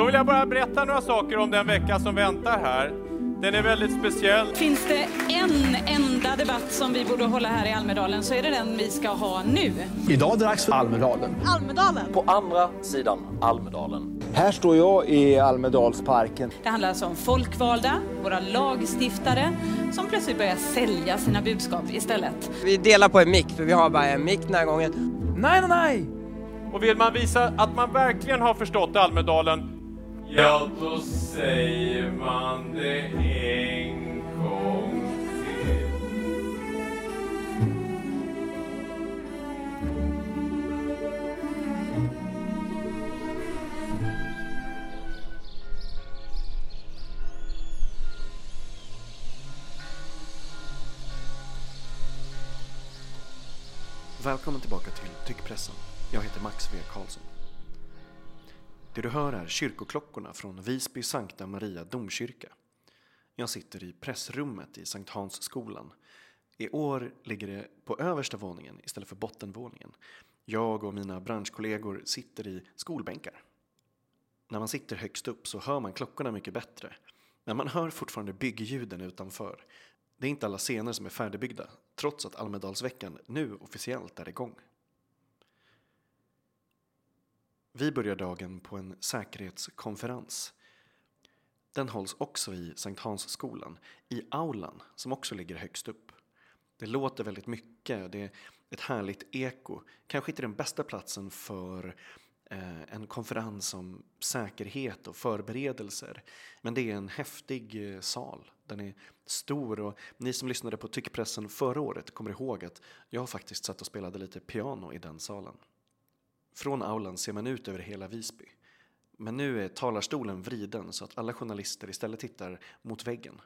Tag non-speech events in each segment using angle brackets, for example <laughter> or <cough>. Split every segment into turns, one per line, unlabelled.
Då vill jag bara berätta några saker om den vecka som väntar här. Den är väldigt speciell.
Finns det en enda debatt som vi borde hålla här i Almedalen så är det den vi ska ha nu.
Idag är det dags för Almedalen.
Almedalen.
På andra sidan Almedalen.
Här står jag i Almedalsparken.
Det handlar alltså om folkvalda, våra lagstiftare, som plötsligt börjar sälja sina budskap istället.
Vi delar på en mick, för vi har bara en mick den här gången.
Nej, nej, nej!
Och vill man visa att man verkligen har förstått Almedalen, ja då säger man det en gång till.
Välkommen tillbaka till Tyckpressen. Jag heter Max V. Karlsson. Det du hör är kyrkoklockorna från Visby Sankta Maria domkyrka. Jag sitter i pressrummet i Sankt Hansskolan. I år ligger det på översta våningen istället för bottenvåningen. Jag och mina branschkollegor sitter i skolbänkar. När man sitter högst upp så hör man klockorna mycket bättre. Men man hör fortfarande byggljuden utanför. Det är inte alla scener som är färdigbyggda, trots att Almedalsveckan nu officiellt är igång. Vi börjar dagen på en säkerhetskonferens. Den hålls också i Sankt Hansskolan, i aulan som också ligger högst upp. Det låter väldigt mycket, det är ett härligt eko. Kanske inte den bästa platsen för eh, en konferens om säkerhet och förberedelser. Men det är en häftig eh, sal. Den är stor och ni som lyssnade på Tyckpressen förra året kommer ihåg att jag faktiskt satt och spelade lite piano i den salen. Från aulan ser man ut över hela Visby. Men nu är talarstolen vriden så att alla journalister istället tittar mot väggen.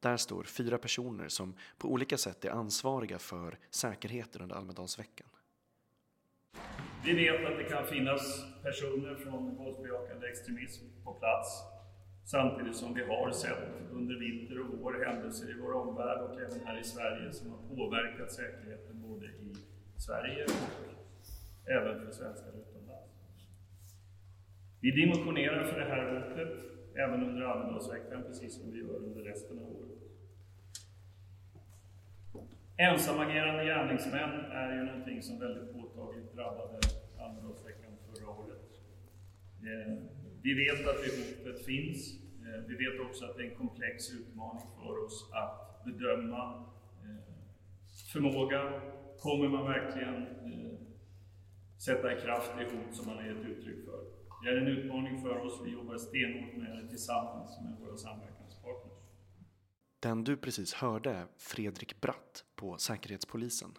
Där står fyra personer som på olika sätt är ansvariga för säkerheten under Almedalsveckan.
Vi vet att det kan finnas personer från våldsbejakande extremism på plats. Samtidigt som vi har sett under vinter och vår händelser i vår omvärld och även här i Sverige som har påverkat säkerheten både i Sverige och även för svenskar utomlands. Vi dimensionerar för det här hotet även under Almedalsveckan, precis som vi gör under resten av året. Ensamagerande gärningsmän är ju någonting som väldigt påtagligt drabbade Almedalsveckan förra året. Eh, vi vet att det hotet finns. Eh, vi vet också att det är en komplex utmaning för oss att bedöma förmågan. förmåga. Kommer man verkligen sätta i kraft det hot som man har gett uttryck för? Det är en utmaning för oss. Vi jobbar stenhårt med det tillsammans med våra samverkanspartners.
Den du precis hörde är Fredrik Bratt på Säkerhetspolisen.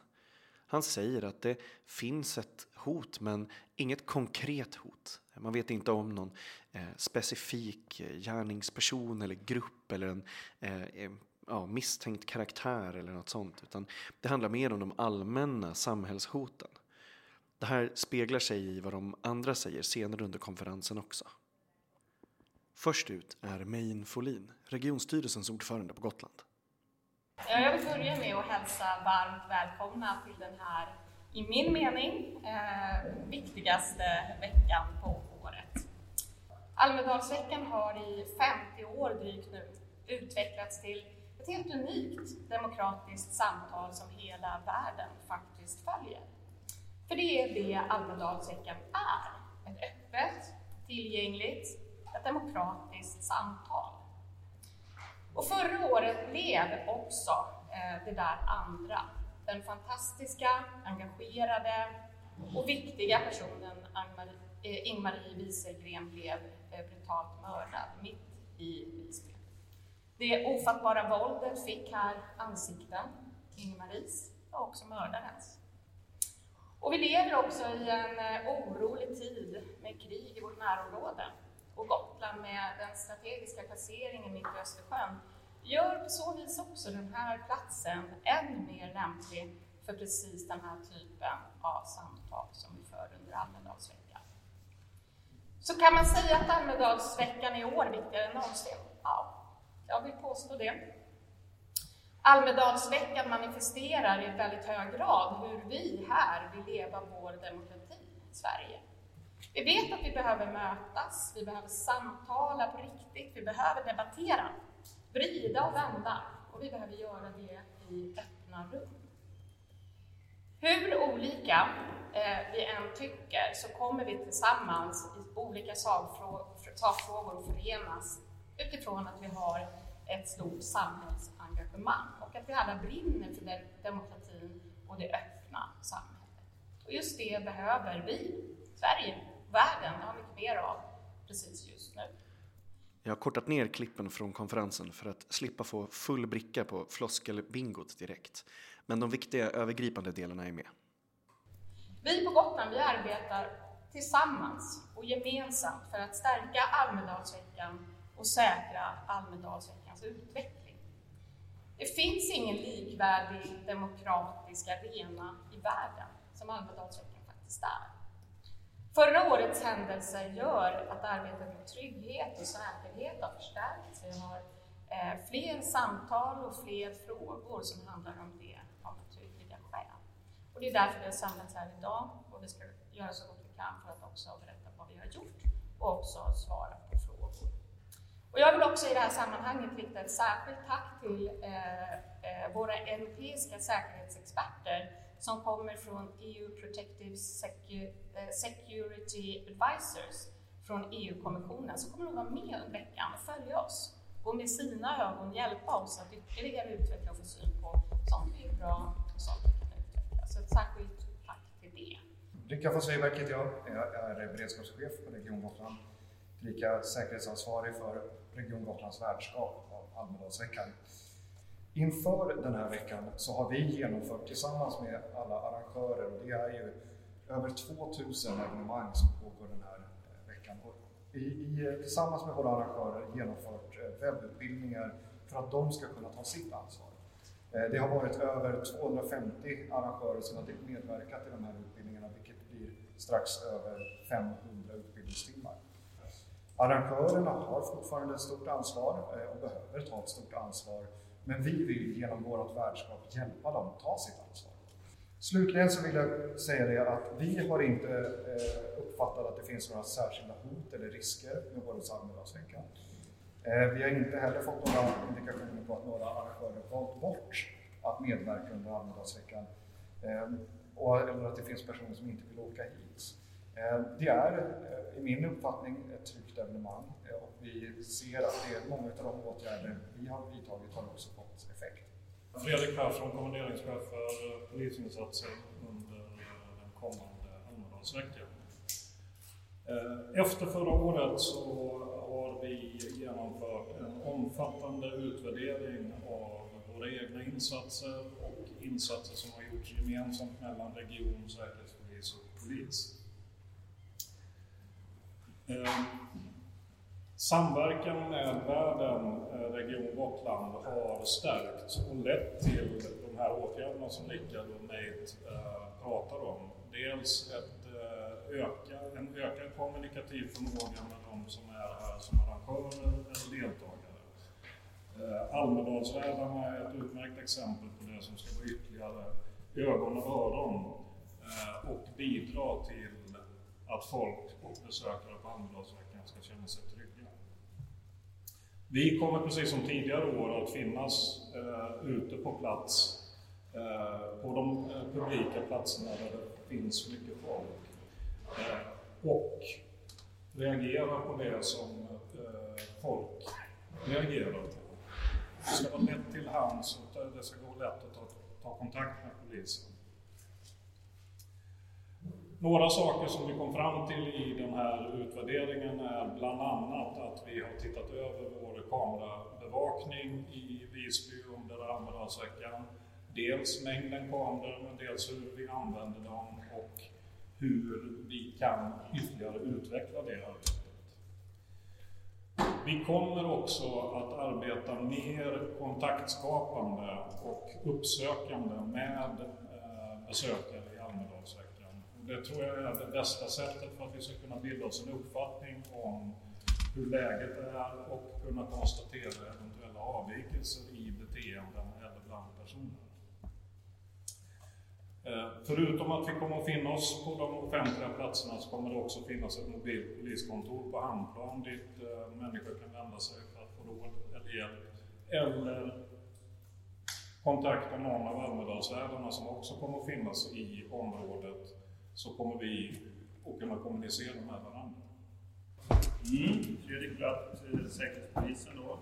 Han säger att det finns ett hot men inget konkret hot. Man vet inte om någon eh, specifik eh, gärningsperson eller grupp eller en eh, ja, misstänkt karaktär eller något sånt. Utan det handlar mer om de allmänna samhällshoten. Det här speglar sig i vad de andra säger senare under konferensen också. Först ut är Mein Folin, regionstyrelsens ordförande på Gotland.
Jag vill börja med att hälsa varmt välkomna till den här, i min mening, eh, viktigaste veckan på året. Almedalsveckan har i 50 år drygt nu utvecklats till ett helt unikt demokratiskt samtal som hela världen faktiskt följer. För det är det Almedalsveckan är, ett öppet, tillgängligt, ett demokratiskt samtal. Och förra året blev också eh, det där andra, den fantastiska, engagerade och viktiga personen eh, Ingmarie Wieselgren blev eh, brutalt mördad mitt i Visby. Det ofattbara våldet fick här ansikten, Ingmaries och också mördarens. Och vi lever också i en eh, orolig tid med krig i vårt närområde och Gotland med den strategiska placeringen mitt i Östersjön gör på så vis också den här platsen än mer lämplig för precis den här typen av samtal som vi för under Almedalsveckan. Så kan man säga att Almedalsveckan i år är viktigare än någonsin? Ja, jag vill påstå det. Almedalsveckan manifesterar i väldigt hög grad hur vi här vill leva vår demokrati i Sverige. Vi vet att vi behöver mötas, vi behöver samtala på riktigt, vi behöver debattera, vrida och vända och vi behöver göra det i öppna rum. Hur olika eh, vi än tycker så kommer vi tillsammans i olika sakfrågor förenas utifrån att vi har ett stort samhälls samhällsengagemang och att vi alla brinner för demokratin och det öppna samhället. Och just det behöver vi, Sverige, världen, ha mycket mer av precis just nu.
Jag har kortat ner klippen från konferensen för att slippa få full bricka på floskelbingot direkt. Men de viktiga övergripande delarna är med.
Vi på Gotland vi arbetar tillsammans och gemensamt för att stärka Almedalsveckan och säkra Almedalsveckans utveckling. Det finns ingen likvärdig demokratisk arena i världen som Almedalsveckan faktiskt är. Förra årets händelser gör att arbetet med trygghet och säkerhet har förstärkts. Vi har eh, fler samtal och fler frågor som handlar om det av naturliga skäl. Och det är därför vi har samlats här idag och vi ska göra så gott vi kan för att också berätta vad vi har gjort och också svara på. Och jag vill också i det här sammanhanget rikta ett särskilt tack till eh, eh våra europeiska säkerhetsexperter som kommer från EU Protective eh, Security Advisors från EU-kommissionen som kommer att vara med under veckan och följa oss och med sina ögon hjälpa oss att ytterligare utveckla och få syn på sånt vi är bra och sånt vi kan utveckla. Så ett särskilt tack till det.
Rickard von Zweigbergk heter jag. Jag är beredskapschef på Region Gotland, tillika säkerhetsansvarig för Region Gotlands värdskap av Almedalsveckan. Inför den här veckan så har vi genomfört tillsammans med alla arrangörer, och det är ju över 2000 evenemang som pågår den här eh, veckan. I, i, eh, tillsammans med våra arrangörer genomfört eh, webbutbildningar för att de ska kunna ta sitt ansvar. Det har varit över 250 arrangörer som har medverkat i de här utbildningarna, vilket blir strax över 500 utbildningstimmar. Arrangörerna har fortfarande ett stort ansvar eh, och behöver ta ett stort ansvar men vi vill genom vårt värdskap hjälpa dem att ta sitt ansvar. Slutligen så vill jag säga det att vi har inte eh, uppfattat att det finns några särskilda hot eller risker med årets Almedalsvecka. Eh, vi har inte heller fått några indikationer på att några arrangörer valt bort att medverka under Almedalsveckan eller att det finns personer som inte vill åka hit. Eh, det är eh, i min uppfattning ett tryggt evenemang eh, och vi ser att det är många av de åtgärder vi har vidtagit har också fått effekt.
Fredrik Persson, kommenderingschef för polisinsatser under den kommande Almedalsveckan. Efter förra året så har vi genomfört en omfattande utvärdering av våra egna insatser och insatser som har gjorts gemensamt mellan region, säkerhetspolis och polis. Eh, Samverkan med världen, eh, Region Gotland, har stärkt och lett till de här åtgärderna som Rickard och Nate eh, pratar om. Dels ett, eh, öka, en ökad kommunikativ förmåga med de som är här som arrangörer eller deltagare. Almedalsvärdarna är ett utmärkt exempel på det som ska vara ytterligare ögon och öron och bidra till att folk och besökare på Almedalsveckan ska känna sig trygga. Vi kommer precis som tidigare år att finnas eh, ute på plats eh, på de eh, publika platserna där det finns mycket folk eh, och reagera på det som eh, folk reagerar på. Det ska vara lätt till hands och det ska gå lätt att ta, ta kontakt med polisen. Några saker som vi kom fram till i den här utvärderingen är bland annat att vi har tittat över vår kamerabevakning i Visby under Almedalsveckan. Dels mängden kameror, men dels hur vi använder dem och hur vi kan ytterligare utveckla det arbetet. Vi kommer också att arbeta mer kontaktskapande och uppsökande med eh, besökare det tror jag är det bästa sättet för att vi ska kunna bilda oss en uppfattning om hur läget är och kunna konstatera eventuella avvikelser i beteenden eller bland personer.
Eh, förutom att vi kommer att finnas på de offentliga platserna så kommer det också finnas ett mobilt poliskontor på Hamnplan dit eh, människor kan vända sig för att få råd eller hjälp. Eller kontakta någon av Almedalsvärdarna som också kommer att finnas i området så kommer vi att kunna kommunicera med varandra. Mm. Fredrik Bratt, eh, Säkerhetspolisen då.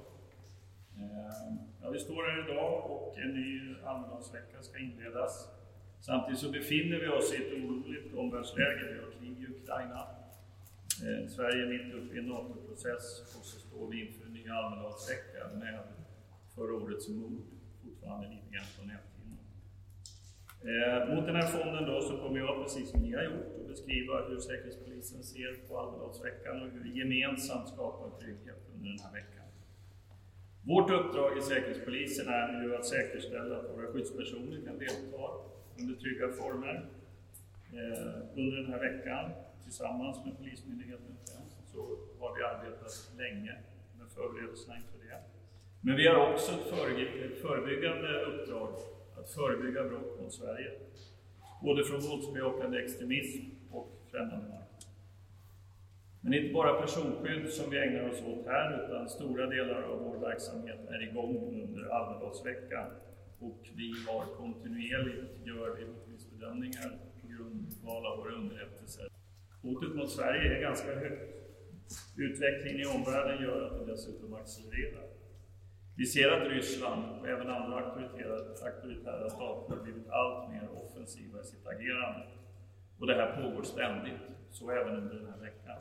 Eh, ja, vi står här idag och en ny Almedalsvecka ska inledas. Samtidigt så befinner vi oss i ett oroligt omvärldsläge. Vi har krig i Ukraina. Eh, Sverige är mitt uppe i en NATO-process och så står vi inför en ny Almedalsvecka med förra årets mord fortfarande lite grann på nätet. Eh, mot den här fonden då så kommer jag, precis som ni har gjort, att beskriva hur Säkerhetspolisen ser på Almedalsveckan och hur vi gemensamt skapar trygghet under den här veckan. Vårt uppdrag i Säkerhetspolisen är nu att säkerställa att våra skyddspersoner kan delta under trygga former. Eh, under den här veckan, tillsammans med Polismyndigheten, så har vi arbetat länge med förberedelserna inför det. Men vi har också ett förebyggande uppdrag, att förebygga brott mot Sverige. Både från våldsbejakande extremism och främmande makt. Men inte bara personskydd som vi ägnar oss åt här, utan stora delar av vår verksamhet är igång under Almedalsveckan och vi har kontinuerligt, gör vi hotbildsbedömningar på grundval av våra underrättelser. Hotet mot Sverige är ganska högt. Utvecklingen i omvärlden gör att det dessutom accelererar. Vi ser att Ryssland och även andra auktoritära stater har blivit allt mer offensiva i sitt agerande. Och det här pågår ständigt, så även under den här veckan.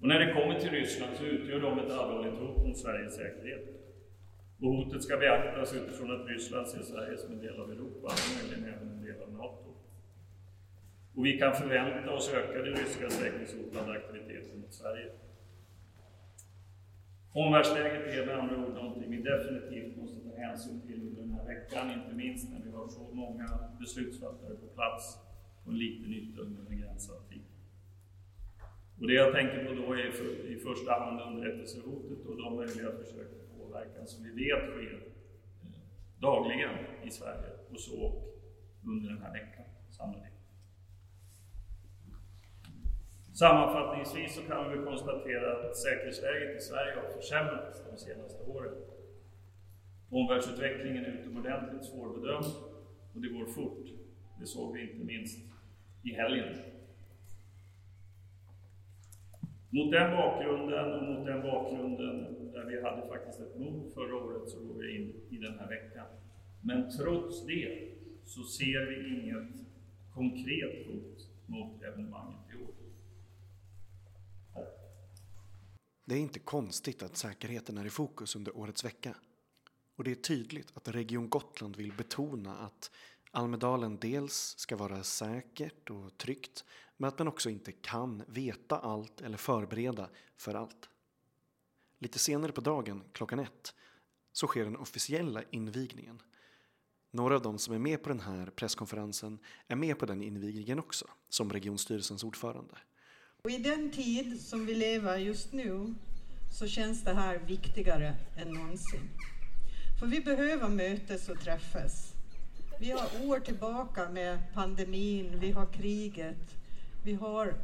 Och när det kommer till Ryssland så utgör de ett allvarligt hot mot Sveriges säkerhet. Och hotet ska beaktas utifrån att Ryssland ser Sverige som en del av Europa och möjligen även en del av NATO. Och vi kan förvänta oss ökade ryska säkerhetshotande aktiviteter mot Sverige. Omvärldsläget är med andra ord någonting vi definitivt måste ta hänsyn till under den här veckan, inte minst när vi har så många beslutsfattare på plats på en liten yta under en begränsad tid. Och det jag tänker på då är för, i första hand underrättelsehotet och de möjliga försök till påverkan som vi vet sker eh, dagligen i Sverige och så under den här veckan sannolikt. Sammanfattningsvis så kan vi konstatera att säkerhetsläget i Sverige har försämrats de senaste åren. Omvärldsutvecklingen är utomordentligt svårbedömd och det går fort. Det såg vi inte minst i helgen. Mot den bakgrunden och mot den bakgrunden där vi hade faktiskt ett mord förra året så går vi in i den här veckan. Men trots det så ser vi inget konkret hot mot evenemanget i år.
Det är inte konstigt att säkerheten är i fokus under årets vecka. Och det är tydligt att Region Gotland vill betona att Almedalen dels ska vara säkert och tryggt men att man också inte kan veta allt eller förbereda för allt. Lite senare på dagen, klockan ett, så sker den officiella invigningen. Några av de som är med på den här presskonferensen är med på den invigningen också, som regionstyrelsens ordförande.
Och I den tid som vi lever just nu så känns det här viktigare än någonsin. För vi behöver mötas och träffas. Vi har år tillbaka med pandemin, vi har kriget, vi har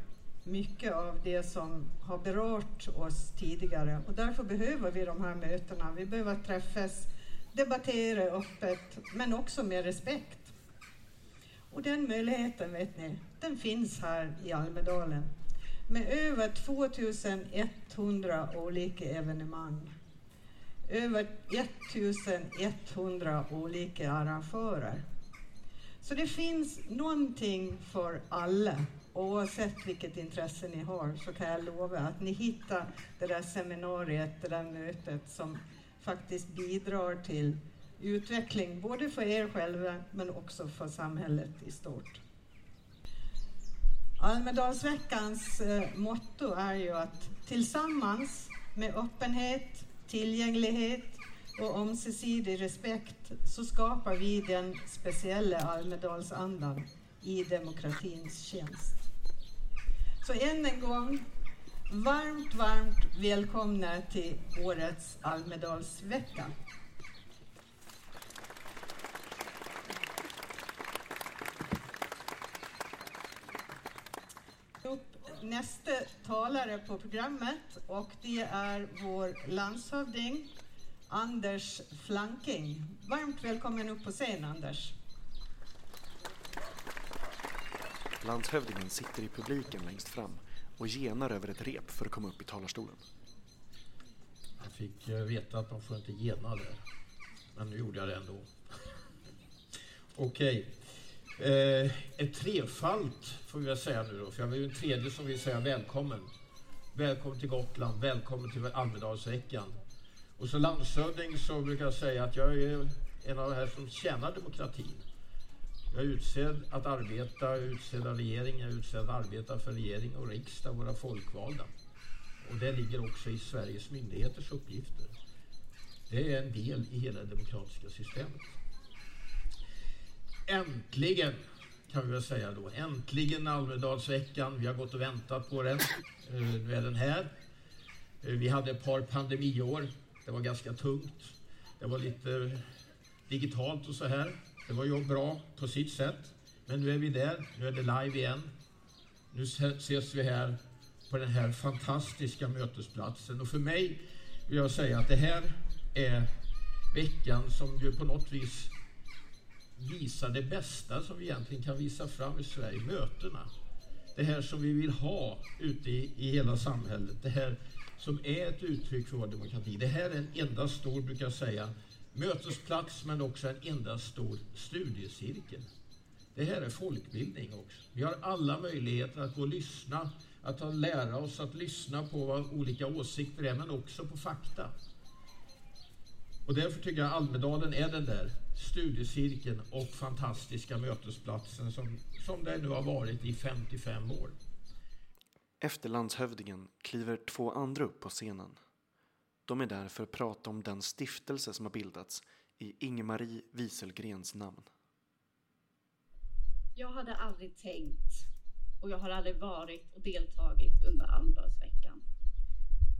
mycket av det som har berört oss tidigare och därför behöver vi de här mötena. Vi behöver träffas, debattera öppet men också med respekt. Och den möjligheten, vet ni, den finns här i Almedalen med över 2100 olika evenemang. Över 1100 olika arrangörer. Så det finns någonting för alla. Oavsett vilket intresse ni har så kan jag lova att ni hittar det där seminariet, det där mötet som faktiskt bidrar till utveckling både för er själva men också för samhället i stort. Almedalsveckans eh, motto är ju att tillsammans med öppenhet, tillgänglighet och ömsesidig respekt så skapar vi den speciella Almedalsandan i demokratins tjänst. Så än en gång, varmt, varmt välkomna till årets Almedalsvecka. Nästa talare på programmet och det är vår landshövding Anders Flanking. Varmt välkommen upp på scen Anders.
Landshövdingen sitter i publiken längst fram och genar över ett rep för att komma upp i talarstolen.
Jag fick eh, veta att man får inte gena där. Men nu gjorde jag det ändå. <laughs> Okej. Eh, ett trefalt får vi väl säga nu då, för jag var ju en tredje som vill säga välkommen. Välkommen till Gotland, välkommen till Almedalsveckan. Och som landshövding så brukar jag säga att jag är en av de här som tjänar demokratin. Jag är utsedd att arbeta, jag är utsedd av regeringen, jag är utsedd att arbeta för regering och riksdag, våra folkvalda. Och det ligger också i Sveriges myndigheters uppgifter. Det är en del i hela det demokratiska systemet. Äntligen, kan vi väl säga då, äntligen Almedalsveckan. Vi har gått och väntat på den. Eh, nu är den här. Eh, vi hade ett par pandemiår. Det var ganska tungt. Det var lite digitalt och så här. Det var ju bra på sitt sätt. Men nu är vi där. Nu är det live igen. Nu ses vi här på den här fantastiska mötesplatsen. Och för mig vill jag säga att det här är veckan som ju på något vis visar det bästa som vi egentligen kan visa fram i Sverige, mötena. Det här som vi vill ha ute i, i hela samhället. Det här som är ett uttryck för vår demokrati. Det här är en enda stor, brukar jag säga, mötesplats men också en enda stor studiecirkel. Det här är folkbildning också. Vi har alla möjligheter att gå och lyssna, att lära oss att lyssna på vad olika åsikter är, men också på fakta. Och därför tycker jag Almedalen är den där studiecirkeln och fantastiska mötesplatsen som, som det nu har varit i 55 år.
Efter landshövdingen kliver två andra upp på scenen. De är där för att prata om den stiftelse som har bildats i Ingemarie Wieselgrens namn.
Jag hade aldrig tänkt och jag har aldrig varit och deltagit under Almedalsveckan.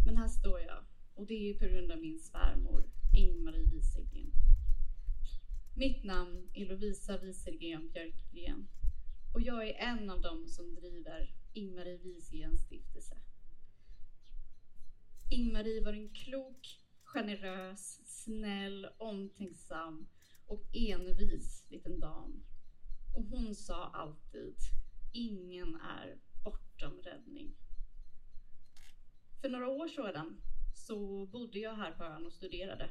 Men här står jag och det är på grund av min svärmor Ingmarie Wieselgren. Mitt namn är Lovisa Wieselgren Björkgren och jag är en av dem som driver Ingmarie Wieselgrens stiftelse. Ingmarie var en klok, generös, snäll, omtänksam och envis liten dam. Och hon sa alltid, ingen är bortom räddning. För några år sedan så bodde jag här på ön och studerade.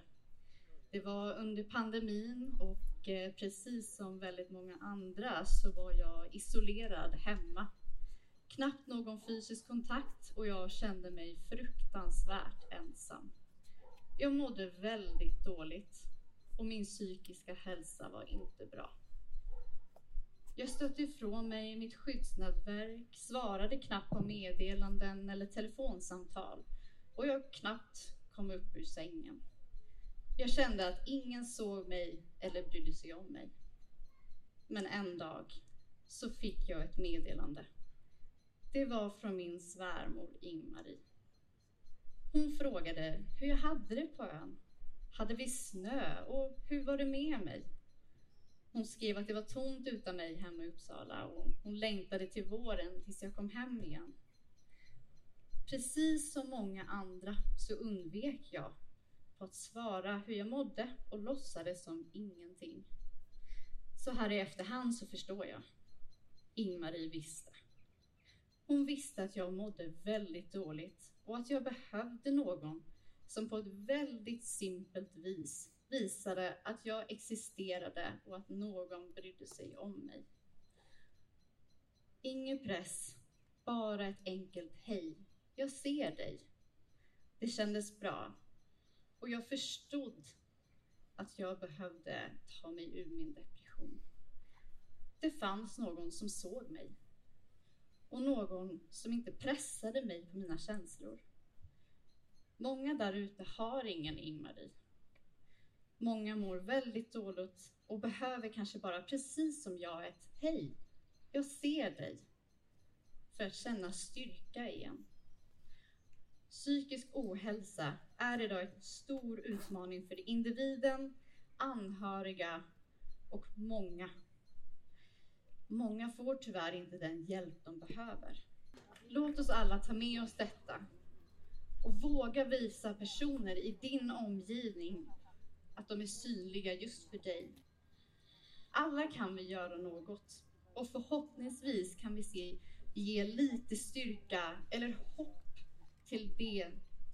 Det var under pandemin och eh, precis som väldigt många andra så var jag isolerad hemma knappt någon fysisk kontakt och jag kände mig fruktansvärt ensam. Jag mådde väldigt dåligt och min psykiska hälsa var inte bra. Jag stötte ifrån mig mitt skyddsnätverk, svarade knappt på meddelanden eller telefonsamtal och jag knappt kom upp ur sängen. Jag kände att ingen såg mig eller brydde sig om mig. Men en dag så fick jag ett meddelande det var från min svärmor Ingmarie. Hon frågade hur jag hade det på ön. Hade vi snö och hur var det med mig? Hon skrev att det var tomt utan mig hemma i Uppsala och hon längtade till våren tills jag kom hem igen. Precis som många andra så undvek jag på att svara hur jag mådde och låtsades som ingenting. Så här i efterhand så förstår jag. Ingmarie visste. Hon visste att jag mådde väldigt dåligt och att jag behövde någon som på ett väldigt simpelt vis visade att jag existerade och att någon brydde sig om mig. Ingen press, bara ett enkelt hej. Jag ser dig. Det kändes bra och jag förstod att jag behövde ta mig ur min depression. Det fanns någon som såg mig och någon som inte pressade mig på mina känslor. Många där ute har ingen Ingmarie. Många mår väldigt dåligt och behöver kanske bara precis som jag ett Hej, jag ser dig. För att känna styrka igen. Psykisk ohälsa är idag en stor utmaning för individen, anhöriga och många Många får tyvärr inte den hjälp de behöver. Låt oss alla ta med oss detta och våga visa personer i din omgivning att de är synliga just för dig. Alla kan vi göra något och förhoppningsvis kan vi se, ge lite styrka eller hopp till det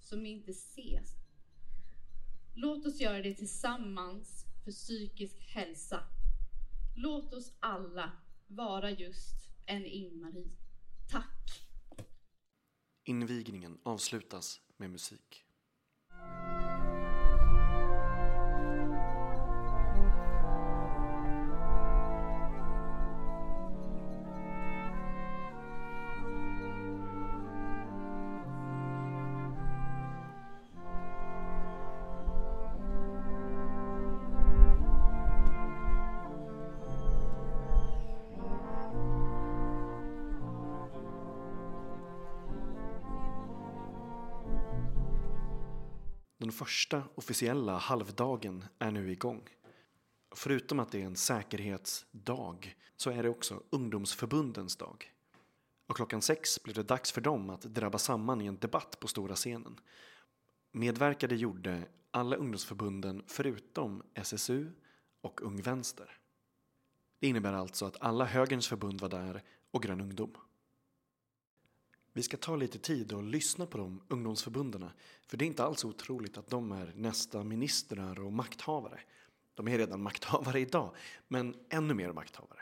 som inte ses. Låt oss göra det tillsammans för psykisk hälsa. Låt oss alla vara just en Ing-Marie. Tack!
Invigningen avslutas med musik. Första officiella halvdagen är nu igång. Förutom att det är en säkerhetsdag så är det också ungdomsförbundens dag. Och klockan sex blir det dags för dem att drabba samman i en debatt på stora scenen. Medverkade gjorde alla ungdomsförbunden förutom SSU och Ung Vänster. Det innebär alltså att alla högerns förbund var där och Grön Ungdom. Vi ska ta lite tid och lyssna på de ungdomsförbunden för det är inte alls otroligt att de är nästa ministrar och makthavare. De är redan makthavare idag, men ännu mer makthavare.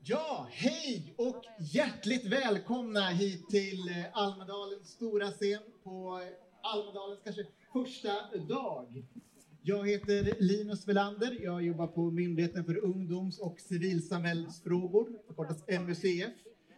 Ja, hej och hjärtligt välkomna hit till eh, Almedalens stora scen på eh, Almedalens kanske första dag. Jag heter Linus Velander. Jag jobbar på Myndigheten för ungdoms och civilsamhällsfrågor, förkortas MUCF.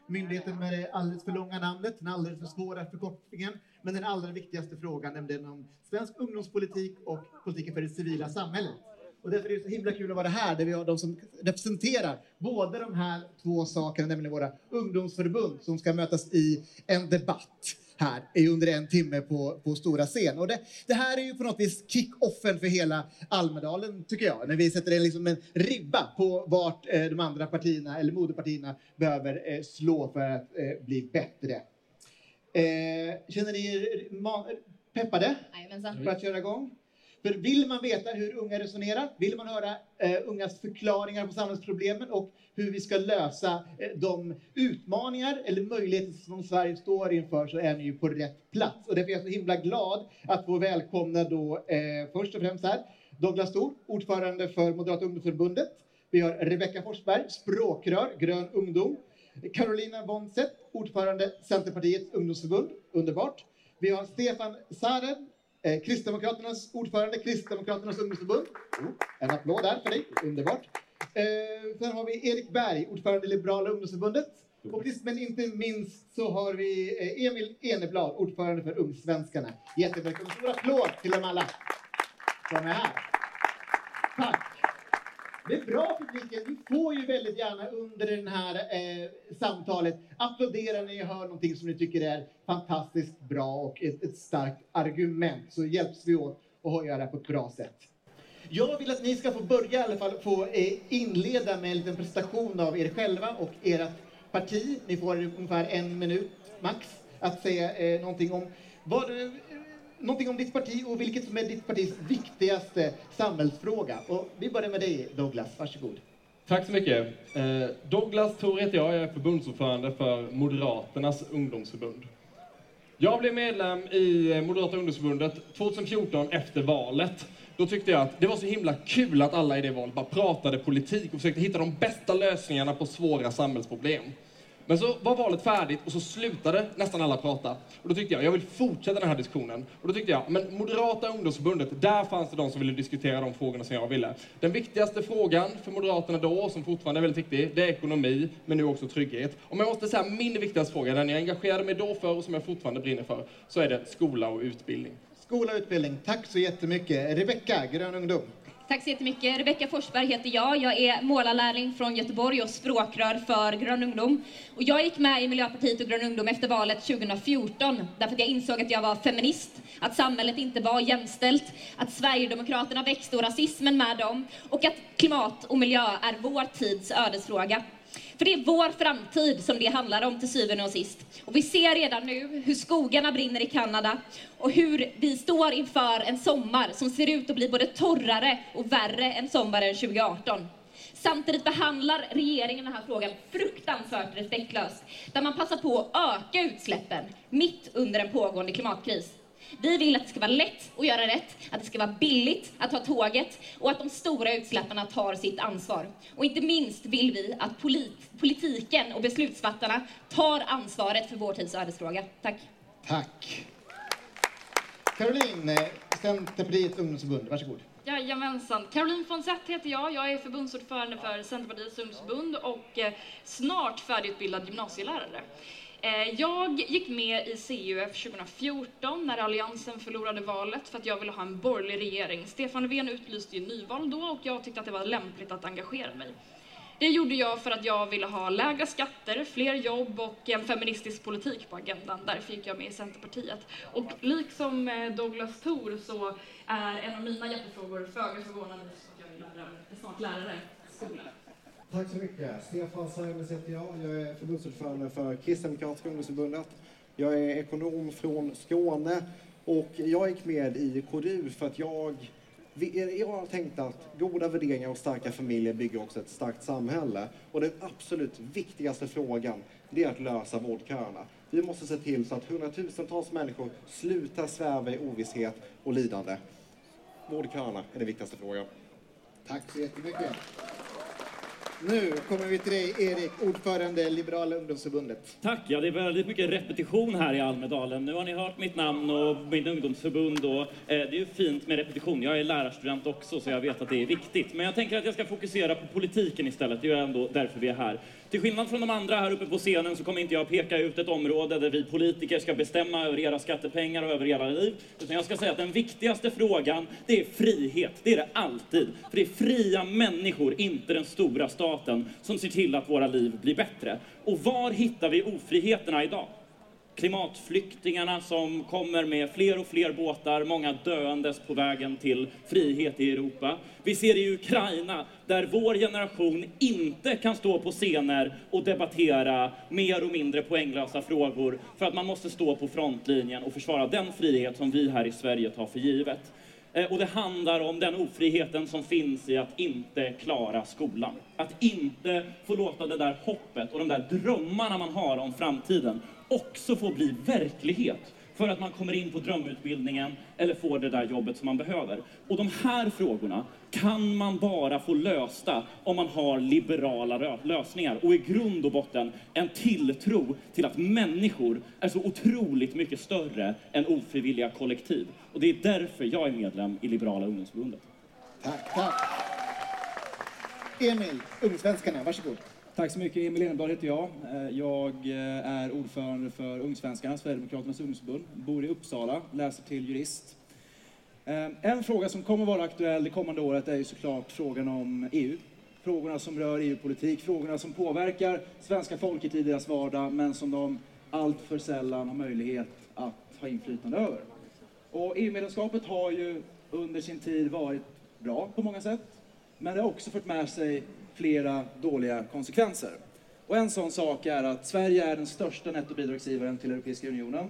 Myndigheten med det alldeles för långa namnet, den alldeles för svåra förkortningen, men den allra viktigaste frågan, nämligen om svensk ungdomspolitik och politiken för det civila samhället. Och därför är det så himla kul att vara här, där vi har de som representerar både de här två sakerna, nämligen våra ungdomsförbund som ska mötas i en debatt här under en timme på, på stora scen. Och det, det här är ju på något vis kick-offen för hela Almedalen, tycker jag. När vi sätter en, liksom en ribba på vart eh, de andra partierna, eller moderpartierna, behöver eh, slå för att eh, bli bättre. Eh, känner ni er peppade
Jajamensan.
för att köra igång? För vill man veta hur unga resonerar, vill man höra eh, ungas förklaringar på samhällsproblemen och hur vi ska lösa eh, de utmaningar eller möjligheter som Sverige står inför så är ni ju på rätt plats. Och därför är jag så himla glad att få välkomna då eh, först och främst här Douglas Thor, ordförande för Moderata ungdomsförbundet. Vi har Rebecka Forsberg, språkrör, Grön ungdom. Carolina Wonset, ordförande Centerpartiets ungdomsförbund, underbart. Vi har Stefan Saren, eh, Kristdemokraternas ordförande, Kristdemokraternas ungdomsförbund. Oh, en applåd där för dig, underbart. Eh, sen har vi Erik Berg, ordförande i Liberala ungdomsförbundet. Och sist men inte minst så har vi eh, Emil Eneblad, ordförande för Ungsvenskarna. Jättevälkommen. Stor applåd till dem alla som är här. Det är bra publiken. Ni får ju väldigt gärna under det här eh, samtalet applådera när ni hör någonting som ni tycker är fantastiskt bra och ett, ett starkt argument. Så hjälps vi åt att göra det på ett bra sätt. Jag vill att ni ska få börja i alla fall få eh, inleda med en liten presentation av er själva och ert parti. Ni får ungefär en minut max att säga eh, någonting om vad, någonting om ditt parti och vilket som är ditt partis viktigaste samhällsfråga. Och vi börjar med dig Douglas, varsågod.
Tack så mycket. Eh, Douglas Thor heter jag, jag är förbundsordförande för Moderaternas ungdomsförbund. Jag blev medlem i eh, Moderata ungdomsförbundet 2014 efter valet. Då tyckte jag att det var så himla kul att alla i det valet bara pratade politik och försökte hitta de bästa lösningarna på svåra samhällsproblem. Men så var valet färdigt och så slutade nästan alla prata. Och då tyckte jag, jag vill fortsätta den här diskussionen. Och då tyckte jag, men Moderata ungdomsförbundet, där fanns det de som ville diskutera de frågorna som jag ville. Den viktigaste frågan för Moderaterna då, som fortfarande är väldigt viktig, det är ekonomi, men nu också trygghet. Om jag måste säga min viktigaste fråga, den jag engagerade mig då för och som jag fortfarande brinner för, så är det skola och utbildning.
Skola och utbildning, tack så jättemycket. Rebecka, Grön ungdom.
Tack så jättemycket. Rebecka Forsberg heter jag. Jag är målarlärling från Göteborg och språkrör för Grön ungdom. Och jag gick med i Miljöpartiet och Grön ungdom efter valet 2014 därför att jag insåg att jag var feminist, att samhället inte var jämställt, att Sverigedemokraterna växte och rasismen med dem och att klimat och miljö är vår tids ödesfråga. För det är vår framtid som det handlar om till syvende och sist. Och vi ser redan nu hur skogarna brinner i Kanada och hur vi står inför en sommar som ser ut att bli både torrare och värre än sommaren 2018. Samtidigt behandlar regeringen den här frågan fruktansvärt respektlöst, där man passar på att öka utsläppen mitt under en pågående klimatkris. Vi vill att det ska vara lätt att göra rätt, att det ska vara billigt att ta tåget och att de stora utsläpparna tar sitt ansvar. Och inte minst vill vi att polit politiken och beslutsfattarna tar ansvaret för vår tids ödesfråga. Tack.
Tack. Caroline, eh, Centerpartiets ungdomsförbund, varsågod.
Jajamensan. Caroline Fonsett heter jag. Jag är förbundsordförande för Centerpartiets ungdomsförbund och eh, snart färdigutbildad gymnasielärare. Eh, jag gick med i CUF 2014 när Alliansen förlorade valet för att jag ville ha en borgerlig regering. Stefan Löfven utlyste ju nyval då och jag tyckte att det var lämpligt att engagera mig. Det gjorde jag för att jag ville ha lägre skatter, fler jobb och en feministisk politik på agendan. Därför gick jag med i Centerpartiet. Och liksom eh, Douglas Thor så är en av mina hjärtefrågor föga förvånande att jag är lärare, snart lärare skolan.
Tack så mycket. Stefan Saimes heter jag. Jag är förbundsordförande för Kristdemokratiska ungdomsförbundet. Jag är ekonom från Skåne och jag gick med i KDU för att jag, jag har tänkt att goda värderingar och starka familjer bygger också ett starkt samhälle. Och den absolut viktigaste frågan, det är att lösa vårdköerna. Vi måste se till så att hundratusentals människor slutar sväva i ovisshet och lidande. Vårdköerna är den viktigaste frågan.
Tack så jättemycket. Nu kommer vi till dig, Erik, ordförande Liberala ungdomsförbundet.
Tack, ja det är väldigt mycket repetition här i Almedalen. Nu har ni hört mitt namn och mitt ungdomsförbund och eh, det är ju fint med repetition. Jag är lärarstudent också så jag vet att det är viktigt. Men jag tänker att jag ska fokusera på politiken istället. Det är ju ändå därför vi är här. Till skillnad från de andra här uppe på scenen så kommer inte jag peka ut ett område där vi politiker ska bestämma över era skattepengar och över era liv. Utan jag ska säga att den viktigaste frågan, det är frihet. Det är det alltid. För det är fria människor, inte den stora staten, som ser till att våra liv blir bättre. Och var hittar vi ofriheterna idag? klimatflyktingarna som kommer med fler och fler båtar, många döendes på vägen till frihet i Europa. Vi ser i Ukraina där vår generation inte kan stå på scener och debattera mer och mindre poänglösa frågor för att man måste stå på frontlinjen och försvara den frihet som vi här i Sverige tar för givet. Eh, och det handlar om den ofriheten som finns i att inte klara skolan. Att inte få låta det där hoppet och de där drömmarna man har om framtiden också få bli verklighet för att man kommer in på drömutbildningen eller får det där jobbet som man behöver. Och de här frågorna kan man bara få lösta om man har liberala lösningar och i grund och botten en tilltro till att människor är så otroligt mycket större än ofrivilliga kollektiv. Och det är därför jag är medlem i Liberala ungdomsförbundet.
Tack, tack. Emil, Ungsvenskarna, varsågod.
Tack så mycket. Emil Eneblad heter jag. Eh, jag eh, är ordförande för Ungsvenskarna, Sverigedemokraternas ungdomsförbund. Bor i Uppsala, läser till jurist. Eh, en fråga som kommer vara aktuell det kommande året är ju såklart frågan om EU. Frågorna som rör EU-politik, frågorna som påverkar svenska folket i deras vardag men som de allt för sällan har möjlighet att ha inflytande över. Och EU-medlemskapet har ju under sin tid varit bra på många sätt, men det har också fört med sig flera dåliga konsekvenser. Och en sån sak är att Sverige är den största nettobidragsgivaren till Europeiska unionen.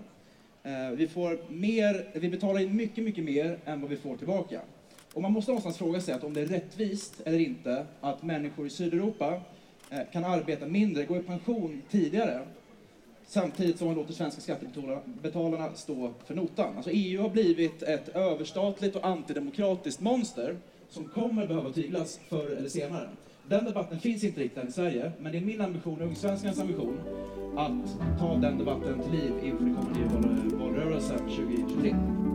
Eh, vi, får mer, vi betalar in mycket, mycket mer än vad vi får tillbaka. Och man måste någonstans fråga sig att om det är rättvist eller inte att människor i Sydeuropa eh, kan arbeta mindre, gå i pension tidigare, samtidigt som man låter svenska skattebetalarna stå för notan. Alltså EU har blivit ett överstatligt och antidemokratiskt monster som kommer behöva tyglas förr eller senare. Den debatten finns inte riktigt än i Sverige, men det är min ambition, och svenskarnas ambition, att ta den debatten till liv inför den kommande valrörelsen 2023.